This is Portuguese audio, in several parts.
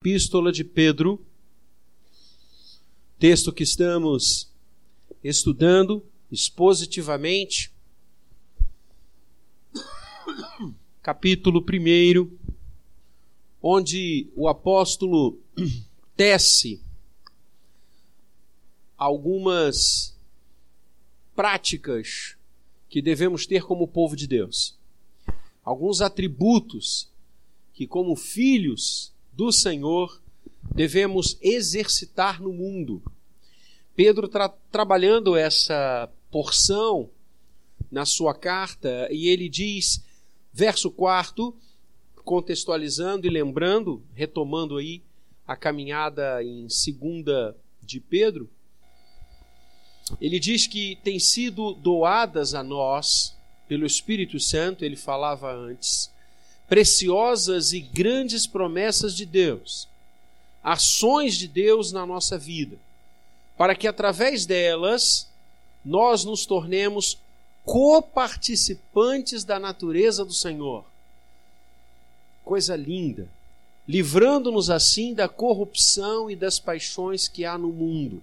Epístola de Pedro, texto que estamos estudando expositivamente, capítulo 1, onde o apóstolo tece algumas práticas que devemos ter como povo de Deus, alguns atributos que, como filhos do Senhor devemos exercitar no mundo. Pedro tra trabalhando essa porção na sua carta, e ele diz, verso 4, contextualizando e lembrando, retomando aí a caminhada em segunda de Pedro, ele diz que tem sido doadas a nós pelo Espírito Santo, ele falava antes, preciosas e grandes promessas de Deus, ações de Deus na nossa vida, para que através delas nós nos tornemos coparticipantes da natureza do Senhor. Coisa linda, livrando-nos assim da corrupção e das paixões que há no mundo.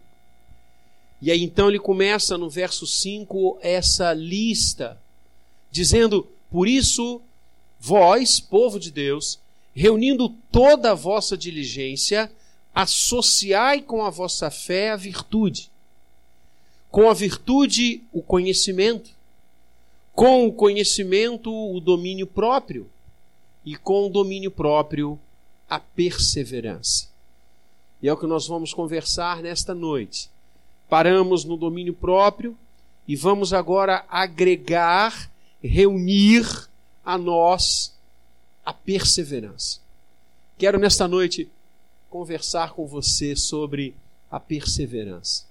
E aí então ele começa no verso 5 essa lista, dizendo: Por isso vós, povo de Deus, reunindo toda a vossa diligência, associai com a vossa fé a virtude, com a virtude o conhecimento, com o conhecimento o domínio próprio, e com o domínio próprio a perseverança. E é o que nós vamos conversar nesta noite. Paramos no domínio próprio e vamos agora agregar, reunir a nós a perseverança. Quero nesta noite conversar com você sobre a perseverança.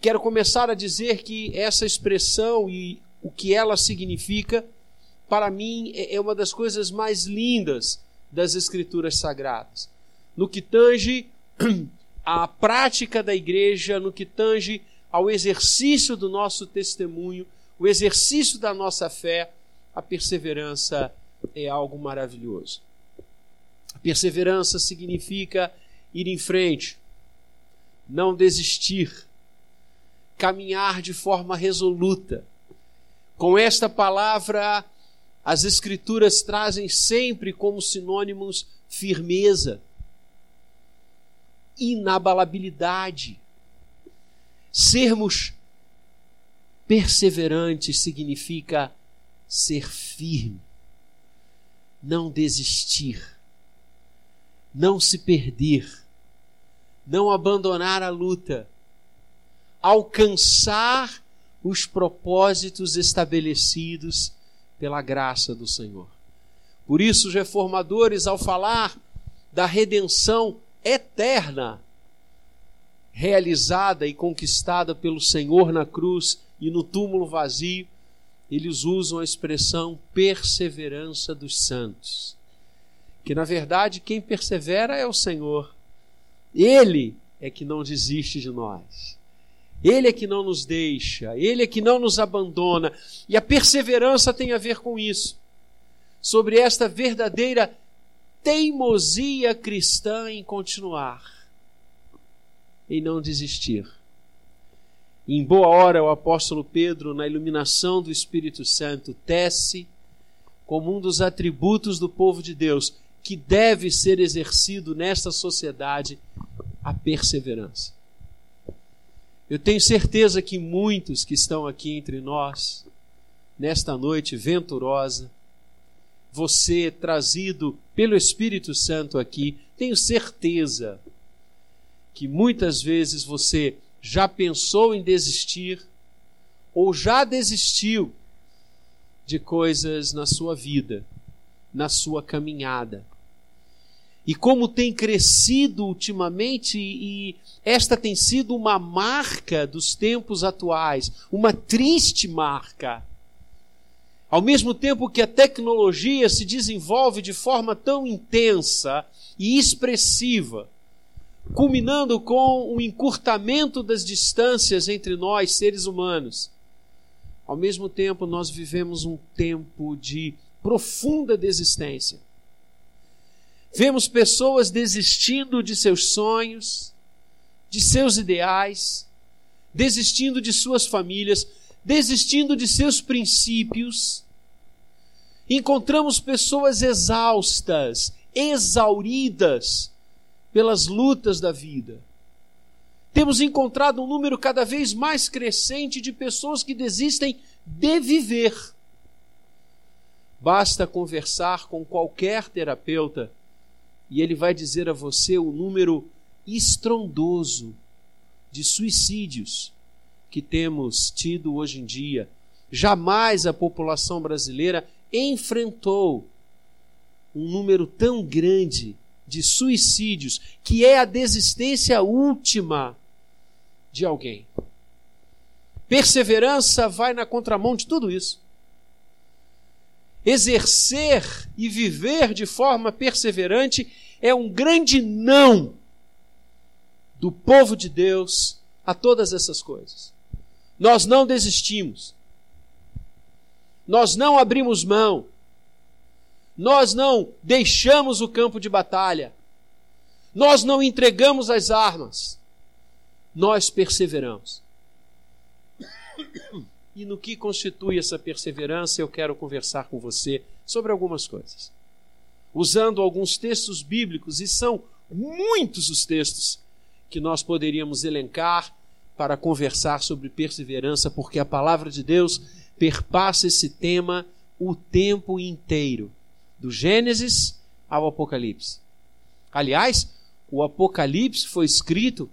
Quero começar a dizer que essa expressão e o que ela significa, para mim, é, é uma das coisas mais lindas das Escrituras Sagradas. No que tange à prática da igreja, no que tange ao exercício do nosso testemunho, o exercício da nossa fé, a perseverança é algo maravilhoso. A perseverança significa ir em frente, não desistir, caminhar de forma resoluta. Com esta palavra, as Escrituras trazem sempre como sinônimos firmeza, inabalabilidade. Sermos perseverantes significa ser firme, não desistir, não se perder, não abandonar a luta, alcançar os propósitos estabelecidos pela graça do Senhor. Por isso, os reformadores, ao falar da redenção eterna, realizada e conquistada pelo Senhor na cruz e no túmulo vazio, eles usam a expressão perseverança dos santos. Que na verdade quem persevera é o Senhor. Ele é que não desiste de nós. Ele é que não nos deixa, ele é que não nos abandona. E a perseverança tem a ver com isso. Sobre esta verdadeira teimosia cristã em continuar, em não desistir. Em boa hora, o apóstolo Pedro, na iluminação do Espírito Santo, tece como um dos atributos do povo de Deus que deve ser exercido nesta sociedade a perseverança. Eu tenho certeza que muitos que estão aqui entre nós, nesta noite venturosa, você trazido pelo Espírito Santo aqui, tenho certeza que muitas vezes você já pensou em desistir ou já desistiu de coisas na sua vida, na sua caminhada. E como tem crescido ultimamente, e esta tem sido uma marca dos tempos atuais, uma triste marca. Ao mesmo tempo que a tecnologia se desenvolve de forma tão intensa e expressiva, culminando com o encurtamento das distâncias entre nós, seres humanos. Ao mesmo tempo, nós vivemos um tempo de profunda desistência. Vemos pessoas desistindo de seus sonhos, de seus ideais, desistindo de suas famílias, desistindo de seus princípios. Encontramos pessoas exaustas, exauridas pelas lutas da vida. Temos encontrado um número cada vez mais crescente de pessoas que desistem de viver. Basta conversar com qualquer terapeuta e ele vai dizer a você o número estrondoso de suicídios que temos tido hoje em dia. Jamais a população brasileira enfrentou um número tão grande de suicídios, que é a desistência última de alguém. Perseverança vai na contramão de tudo isso. Exercer e viver de forma perseverante é um grande não do povo de Deus a todas essas coisas. Nós não desistimos. Nós não abrimos mão. Nós não deixamos o campo de batalha. Nós não entregamos as armas. Nós perseveramos. E no que constitui essa perseverança, eu quero conversar com você sobre algumas coisas. Usando alguns textos bíblicos, e são muitos os textos que nós poderíamos elencar para conversar sobre perseverança, porque a palavra de Deus perpassa esse tema o tempo inteiro, do Gênesis ao Apocalipse. Aliás, o Apocalipse foi escrito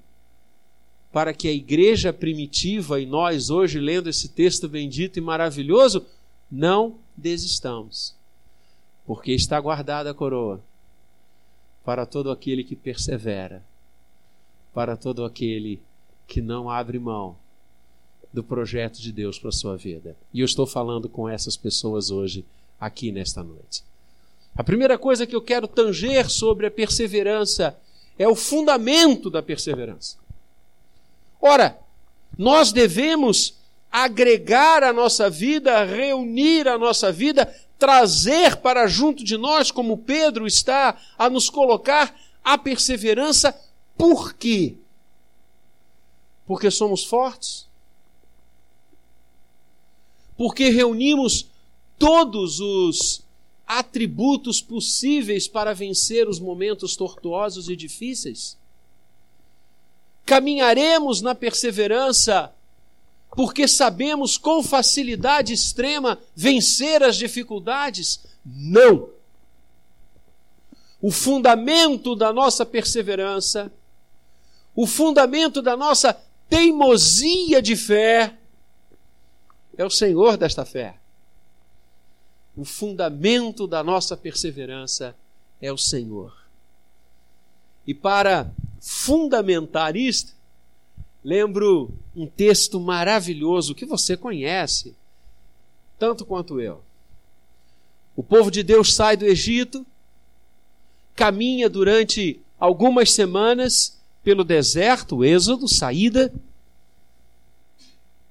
para que a igreja primitiva e nós, hoje, lendo esse texto bendito e maravilhoso, não desistamos, porque está guardada a coroa para todo aquele que persevera para todo aquele que não abre mão do projeto de Deus para a sua vida. E eu estou falando com essas pessoas hoje, aqui nesta noite. A primeira coisa que eu quero tanger sobre a perseverança é o fundamento da perseverança. Ora, nós devemos agregar a nossa vida, reunir a nossa vida, trazer para junto de nós, como Pedro está a nos colocar, a perseverança por quê? Porque somos fortes? Porque reunimos todos os atributos possíveis para vencer os momentos tortuosos e difíceis? Caminharemos na perseverança porque sabemos com facilidade extrema vencer as dificuldades? Não! O fundamento da nossa perseverança o fundamento da nossa teimosia de fé é o Senhor desta fé. O fundamento da nossa perseverança é o Senhor. E para fundamentar isto, lembro um texto maravilhoso que você conhece, tanto quanto eu. O povo de Deus sai do Egito, caminha durante algumas semanas pelo deserto, êxodo, saída,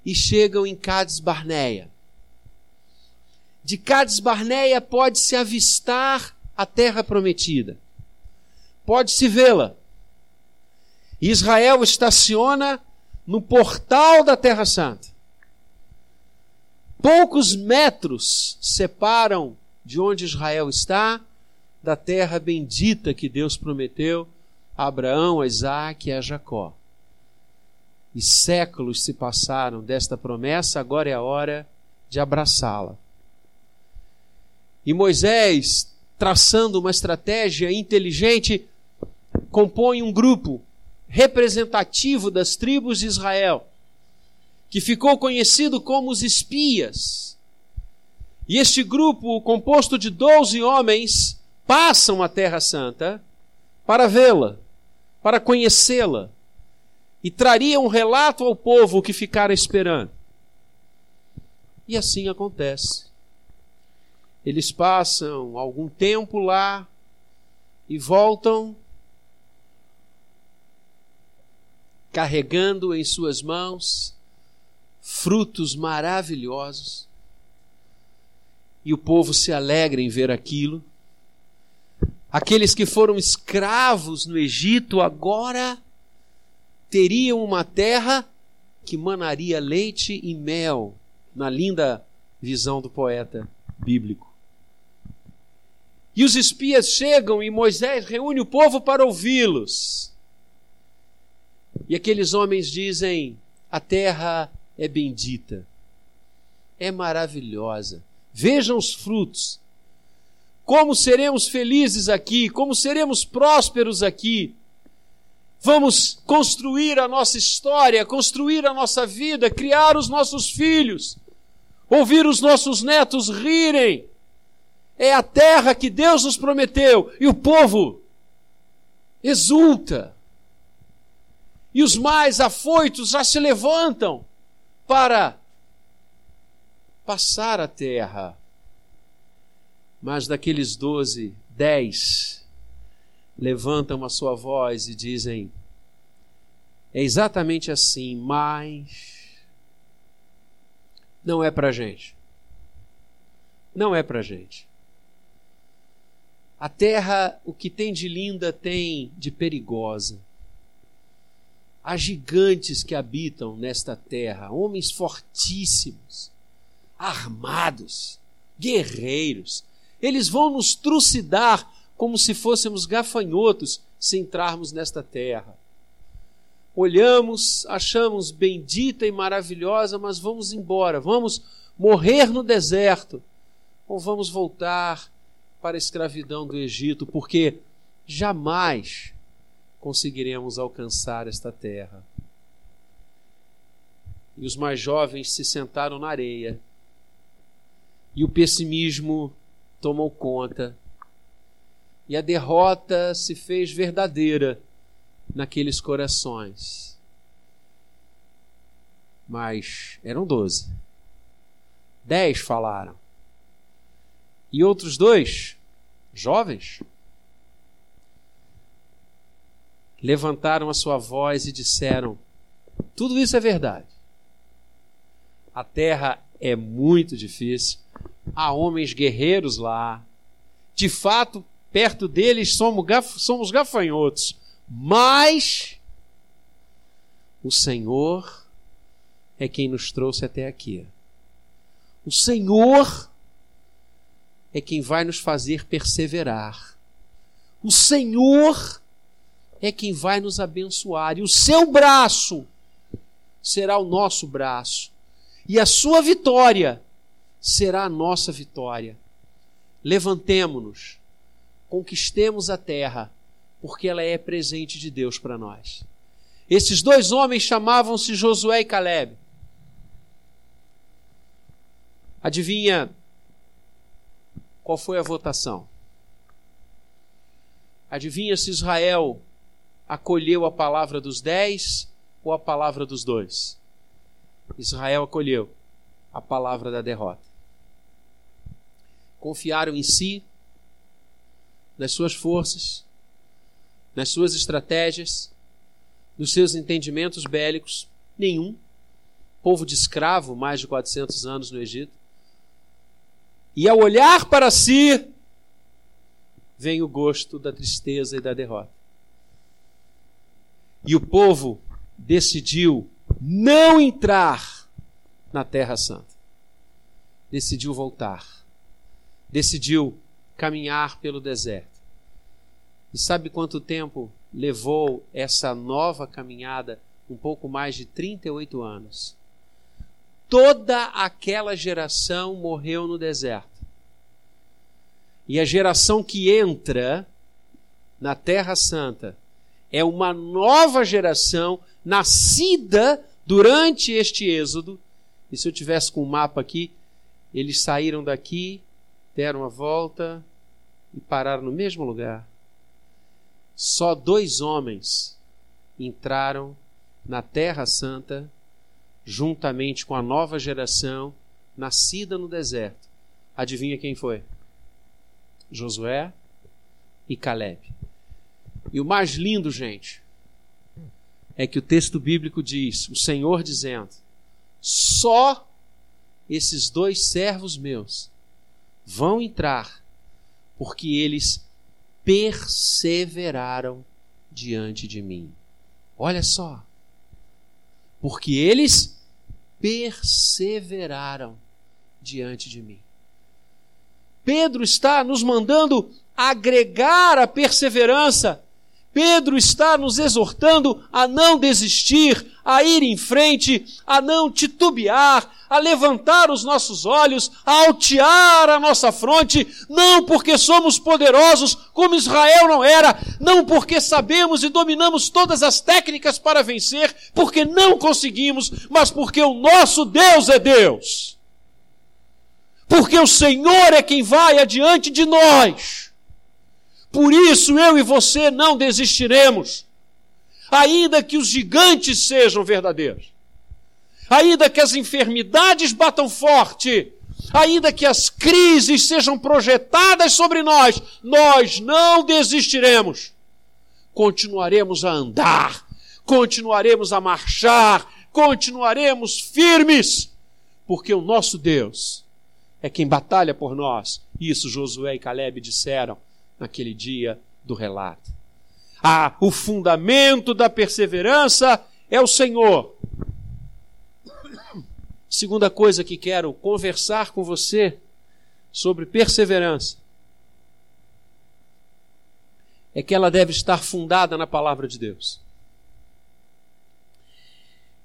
e chegam em Cades Barneia. De Cades Barneia pode-se avistar a terra prometida. Pode-se vê-la. Israel estaciona no portal da Terra Santa. Poucos metros separam de onde Israel está da terra bendita que Deus prometeu a Abraão, a Isaac e a Jacó. E séculos se passaram desta promessa, agora é a hora de abraçá-la. E Moisés, traçando uma estratégia inteligente, compõe um grupo representativo das tribos de Israel, que ficou conhecido como os espias. E este grupo, composto de doze homens, passam a Terra Santa para vê-la para conhecê-la e traria um relato ao povo que ficara esperando. E assim acontece. Eles passam algum tempo lá e voltam carregando em suas mãos frutos maravilhosos. E o povo se alegra em ver aquilo Aqueles que foram escravos no Egito agora teriam uma terra que manaria leite e mel, na linda visão do poeta bíblico. E os espias chegam e Moisés reúne o povo para ouvi-los. E aqueles homens dizem: a terra é bendita, é maravilhosa. Vejam os frutos. Como seremos felizes aqui, como seremos prósperos aqui. Vamos construir a nossa história, construir a nossa vida, criar os nossos filhos, ouvir os nossos netos rirem. É a terra que Deus nos prometeu e o povo exulta. E os mais afoitos já se levantam para passar a terra. Mas daqueles doze, dez levantam a sua voz e dizem: é exatamente assim, mas não é para gente. Não é para gente. A terra, o que tem de linda, tem de perigosa. Há gigantes que habitam nesta terra, homens fortíssimos, armados, guerreiros. Eles vão nos trucidar como se fôssemos gafanhotos se entrarmos nesta terra. Olhamos, achamos bendita e maravilhosa, mas vamos embora, vamos morrer no deserto, ou vamos voltar para a escravidão do Egito, porque jamais conseguiremos alcançar esta terra. E os mais jovens se sentaram na areia, e o pessimismo tomou conta, e a derrota se fez verdadeira naqueles corações. Mas eram doze. Dez falaram. E outros dois, jovens, levantaram a sua voz e disseram: Tudo isso é verdade. A terra é muito difícil, há homens guerreiros lá. De fato, perto deles somos, gaf somos gafanhotos, mas o Senhor é quem nos trouxe até aqui. O Senhor é quem vai nos fazer perseverar. O Senhor é quem vai nos abençoar, e o seu braço será o nosso braço, e a sua vitória será a nossa vitória. Levantemo-nos, conquistemos a terra, porque ela é presente de Deus para nós. Esses dois homens chamavam-se Josué e Caleb. Adivinha qual foi a votação? Adivinha se Israel acolheu a palavra dos dez ou a palavra dos dois? Israel acolheu a palavra da derrota. Confiaram em si, nas suas forças, nas suas estratégias, nos seus entendimentos bélicos. Nenhum. Povo de escravo, mais de 400 anos no Egito. E ao olhar para si, vem o gosto da tristeza e da derrota. E o povo decidiu não entrar na Terra Santa. Decidiu voltar. Decidiu caminhar pelo deserto. E sabe quanto tempo levou essa nova caminhada? Um pouco mais de 38 anos. Toda aquela geração morreu no deserto. E a geração que entra na Terra Santa é uma nova geração nascida durante este êxodo. E se eu tivesse com o um mapa aqui, eles saíram daqui, deram a volta e pararam no mesmo lugar. Só dois homens entraram na Terra Santa juntamente com a nova geração nascida no deserto. Adivinha quem foi? Josué e Caleb. E o mais lindo, gente, é que o texto bíblico diz: o Senhor dizendo, só esses dois servos meus vão entrar, porque eles perseveraram diante de mim. Olha só. Porque eles perseveraram diante de mim. Pedro está nos mandando agregar a perseverança. Pedro está nos exortando a não desistir, a ir em frente, a não titubear, a levantar os nossos olhos, a altear a nossa fronte, não porque somos poderosos como Israel não era, não porque sabemos e dominamos todas as técnicas para vencer, porque não conseguimos, mas porque o nosso Deus é Deus. Porque o Senhor é quem vai adiante de nós. Por isso eu e você não desistiremos, ainda que os gigantes sejam verdadeiros ainda que as enfermidades batam forte, ainda que as crises sejam projetadas sobre nós, nós não desistiremos. Continuaremos a andar, continuaremos a marchar, continuaremos firmes, porque o nosso Deus é quem batalha por nós. Isso Josué e Caleb disseram naquele dia do relato. Ah, o fundamento da perseverança é o Senhor. Segunda coisa que quero conversar com você sobre perseverança é que ela deve estar fundada na palavra de Deus.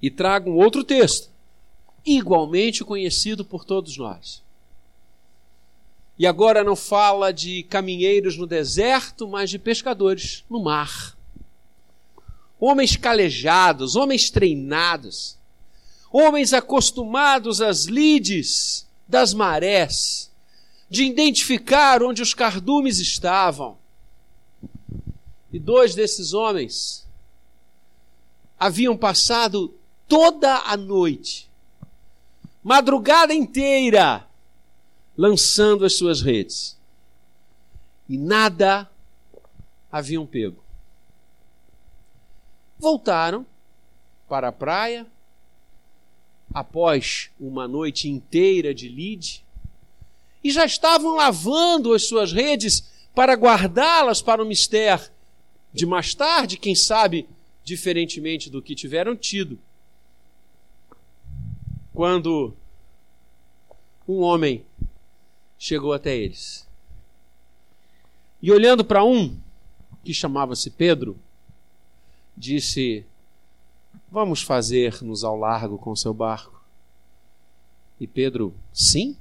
E trago um outro texto, igualmente conhecido por todos nós. E agora não fala de caminheiros no deserto, mas de pescadores no mar. Homens calejados, homens treinados, homens acostumados às lides das marés, de identificar onde os cardumes estavam. E dois desses homens haviam passado toda a noite, madrugada inteira, lançando as suas redes. E nada haviam pego. Voltaram para a praia, após uma noite inteira de lide, e já estavam lavando as suas redes para guardá-las para o mistério de mais tarde, quem sabe, diferentemente do que tiveram tido. Quando um homem chegou até eles. E olhando para um, que chamava-se Pedro, disse: Vamos fazer-nos ao largo com seu barco. E Pedro, sim?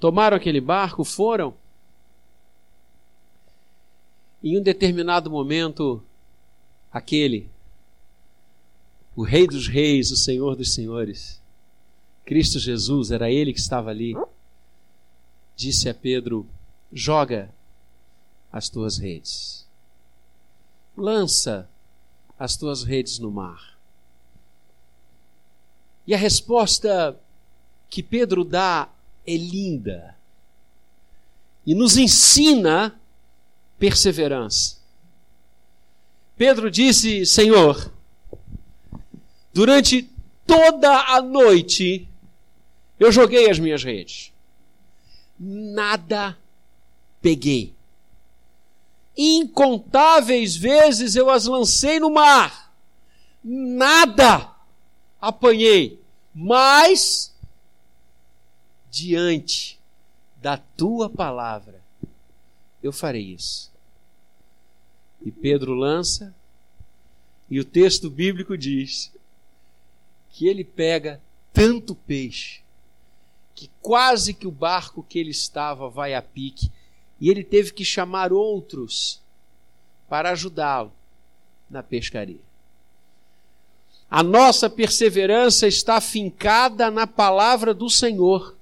Tomaram aquele barco, foram. Em um determinado momento, aquele, o Rei dos Reis, o Senhor dos Senhores, Cristo Jesus, era ele que estava ali, disse a Pedro: Joga as tuas redes, lança as tuas redes no mar. E a resposta que Pedro dá é linda e nos ensina perseverança. Pedro disse: Senhor, durante toda a noite eu joguei as minhas redes, nada peguei. Incontáveis vezes eu as lancei no mar. Nada apanhei. Mas, diante da tua palavra, eu farei isso. E Pedro lança, e o texto bíblico diz que ele pega tanto peixe que quase que o barco que ele estava vai a pique e ele teve que chamar outros para ajudá-lo na pescaria. A nossa perseverança está fincada na palavra do Senhor.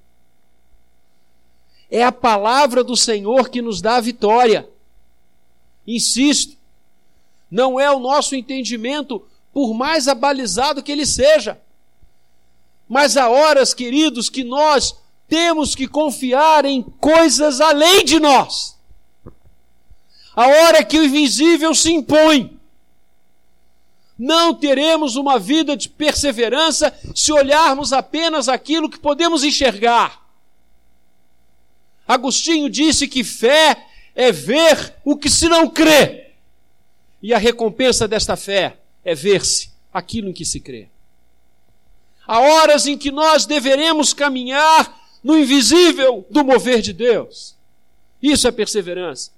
É a palavra do Senhor que nos dá a vitória. Insisto, não é o nosso entendimento, por mais abalizado que ele seja. Mas há horas, queridos, que nós temos que confiar em coisas além de nós. A hora que o invisível se impõe, não teremos uma vida de perseverança se olharmos apenas aquilo que podemos enxergar. Agostinho disse que fé é ver o que se não crê. E a recompensa desta fé é ver-se aquilo em que se crê. Há horas em que nós deveremos caminhar no invisível do mover de Deus. Isso é perseverança.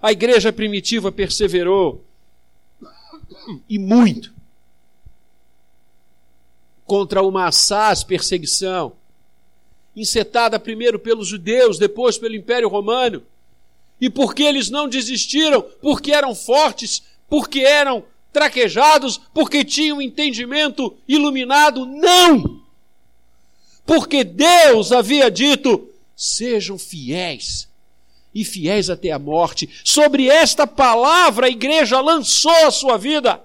A igreja primitiva perseverou e muito contra uma assaz perseguição, encetada primeiro pelos judeus, depois pelo Império Romano. E porque eles não desistiram? Porque eram fortes, porque eram traquejados, porque tinham entendimento iluminado? Não! Porque Deus havia dito: sejam fiéis e fiéis até a morte. Sobre esta palavra a igreja lançou a sua vida.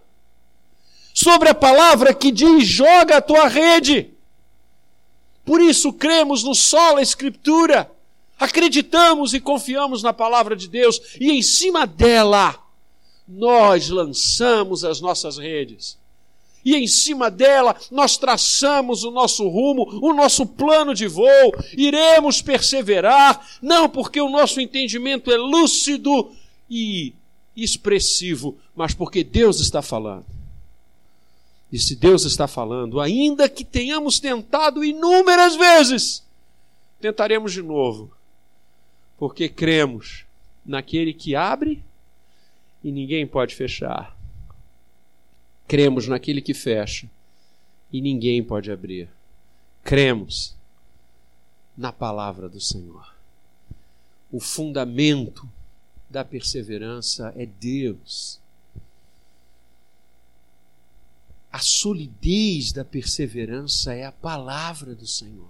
Sobre a palavra que diz: joga a tua rede. Por isso cremos no solo escritura. Acreditamos e confiamos na palavra de Deus e em cima dela nós lançamos as nossas redes. E em cima dela nós traçamos o nosso rumo, o nosso plano de voo, iremos perseverar, não porque o nosso entendimento é lúcido e expressivo, mas porque Deus está falando. E se Deus está falando, ainda que tenhamos tentado inúmeras vezes, tentaremos de novo, porque cremos naquele que abre e ninguém pode fechar. Cremos naquele que fecha e ninguém pode abrir. Cremos na palavra do Senhor. O fundamento da perseverança é Deus. A solidez da perseverança é a palavra do Senhor.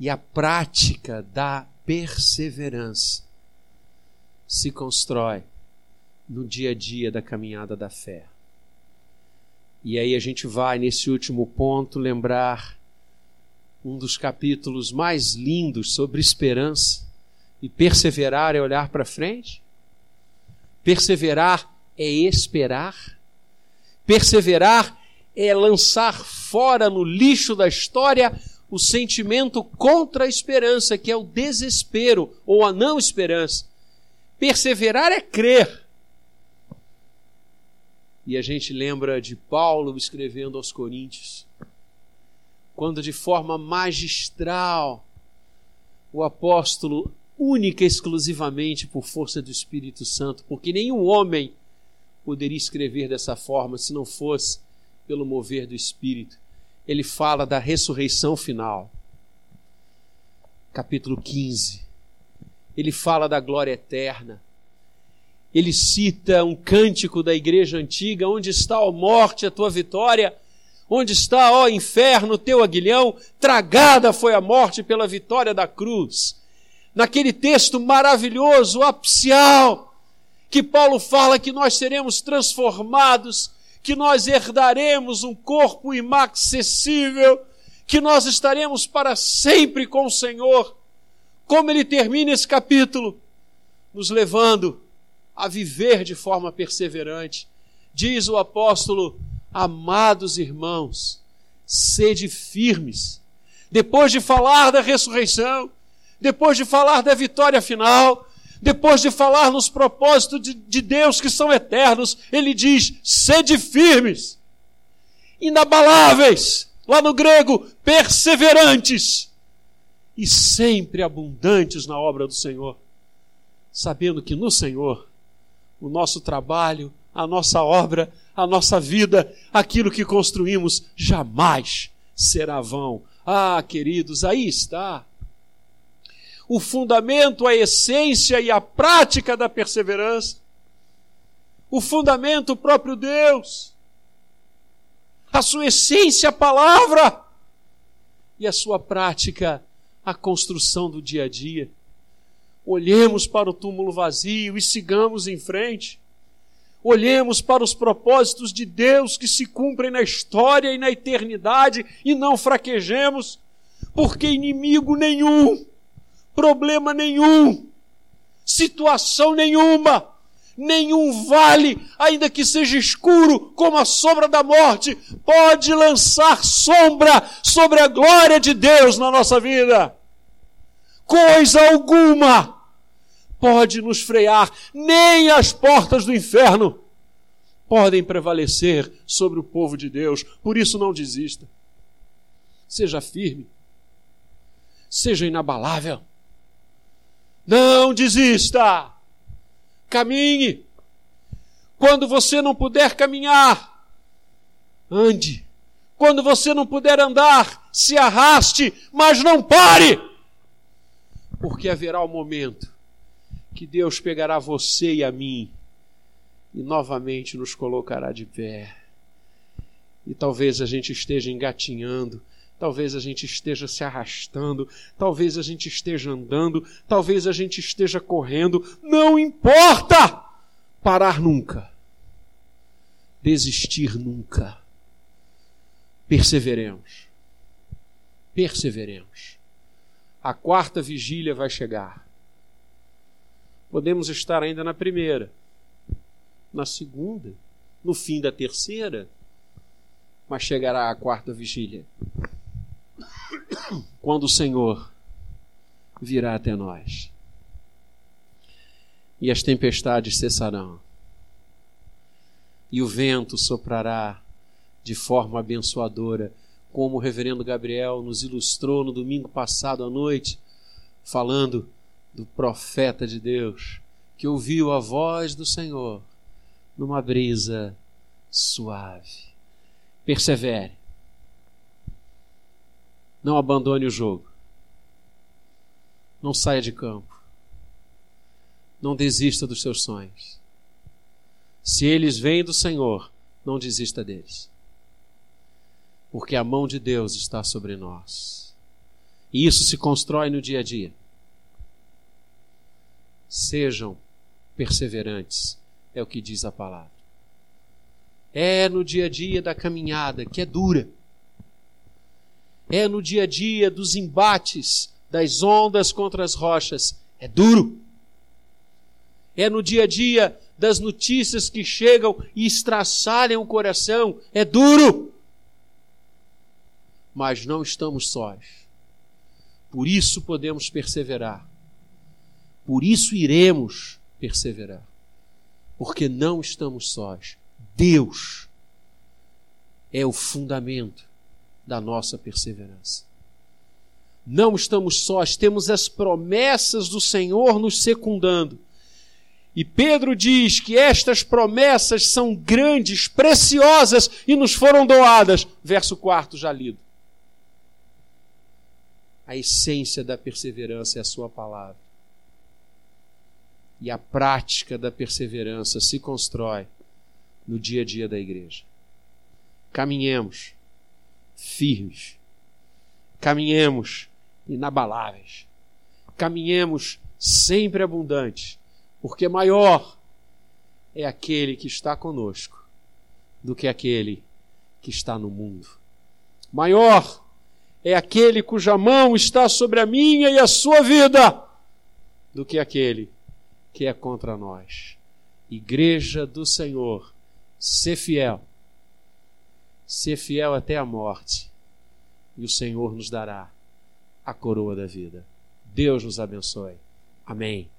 E a prática da perseverança se constrói no dia a dia da caminhada da fé. E aí a gente vai, nesse último ponto, lembrar um dos capítulos mais lindos sobre esperança. E perseverar é olhar para frente. Perseverar é esperar. Perseverar é lançar fora no lixo da história o sentimento contra a esperança, que é o desespero ou a não esperança. Perseverar é crer. E a gente lembra de Paulo escrevendo aos Coríntios, quando de forma magistral o apóstolo, única e exclusivamente por força do Espírito Santo, porque nenhum homem poderia escrever dessa forma se não fosse pelo mover do Espírito. Ele fala da ressurreição final. Capítulo 15 ele fala da glória eterna. Ele cita um cântico da igreja antiga: Onde está, a morte, a tua vitória? Onde está, ó inferno, teu aguilhão? Tragada foi a morte pela vitória da cruz. Naquele texto maravilhoso, apcial, que Paulo fala que nós seremos transformados, que nós herdaremos um corpo inacessível, que nós estaremos para sempre com o Senhor como ele termina esse capítulo, nos levando a viver de forma perseverante. Diz o apóstolo: Amados irmãos, sede firmes. Depois de falar da ressurreição, depois de falar da vitória final, depois de falar nos propósitos de, de Deus que são eternos, ele diz: sede firmes, inabaláveis, lá no grego, perseverantes e sempre abundantes na obra do Senhor, sabendo que no Senhor o nosso trabalho, a nossa obra, a nossa vida, aquilo que construímos jamais será vão. Ah, queridos, aí está. O fundamento, a essência e a prática da perseverança. O fundamento, o próprio Deus. A sua essência, a palavra. E a sua prática, a construção do dia a dia. Olhemos para o túmulo vazio e sigamos em frente. Olhemos para os propósitos de Deus que se cumprem na história e na eternidade e não fraquejemos, porque inimigo nenhum, problema nenhum, situação nenhuma, nenhum vale, ainda que seja escuro como a sombra da morte, pode lançar sombra sobre a glória de Deus na nossa vida. Coisa alguma pode nos frear, nem as portas do inferno podem prevalecer sobre o povo de Deus. Por isso, não desista. Seja firme, seja inabalável. Não desista. Caminhe. Quando você não puder caminhar, ande. Quando você não puder andar, se arraste, mas não pare. Porque haverá o um momento que Deus pegará você e a mim e novamente nos colocará de pé. E talvez a gente esteja engatinhando, talvez a gente esteja se arrastando, talvez a gente esteja andando, talvez a gente esteja correndo, não importa! Parar nunca. Desistir nunca. Perseveremos. Perseveremos. A quarta vigília vai chegar. Podemos estar ainda na primeira, na segunda, no fim da terceira, mas chegará a quarta vigília. Quando o Senhor virá até nós. E as tempestades cessarão. E o vento soprará de forma abençoadora, como o reverendo Gabriel nos ilustrou no domingo passado à noite, falando do profeta de Deus que ouviu a voz do Senhor numa brisa suave. Persevere. Não abandone o jogo. Não saia de campo. Não desista dos seus sonhos. Se eles vêm do Senhor, não desista deles. Porque a mão de Deus está sobre nós. E isso se constrói no dia a dia sejam perseverantes, é o que diz a palavra. É no dia a dia da caminhada que é dura. É no dia a dia dos embates, das ondas contra as rochas, é duro. É no dia a dia das notícias que chegam e estraçalham o coração, é duro. Mas não estamos sós. Por isso podemos perseverar por isso iremos perseverar. Porque não estamos sós. Deus é o fundamento da nossa perseverança. Não estamos sós, temos as promessas do Senhor nos secundando. E Pedro diz que estas promessas são grandes, preciosas e nos foram doadas. Verso 4 já lido. A essência da perseverança é a sua palavra e a prática da perseverança se constrói no dia a dia da igreja. Caminhemos firmes, caminhemos inabaláveis, caminhemos sempre abundantes, porque maior é aquele que está conosco do que aquele que está no mundo. Maior é aquele cuja mão está sobre a minha e a sua vida do que aquele que é contra nós. Igreja do Senhor, ser fiel. Ser fiel até a morte. E o Senhor nos dará a coroa da vida. Deus nos abençoe. Amém.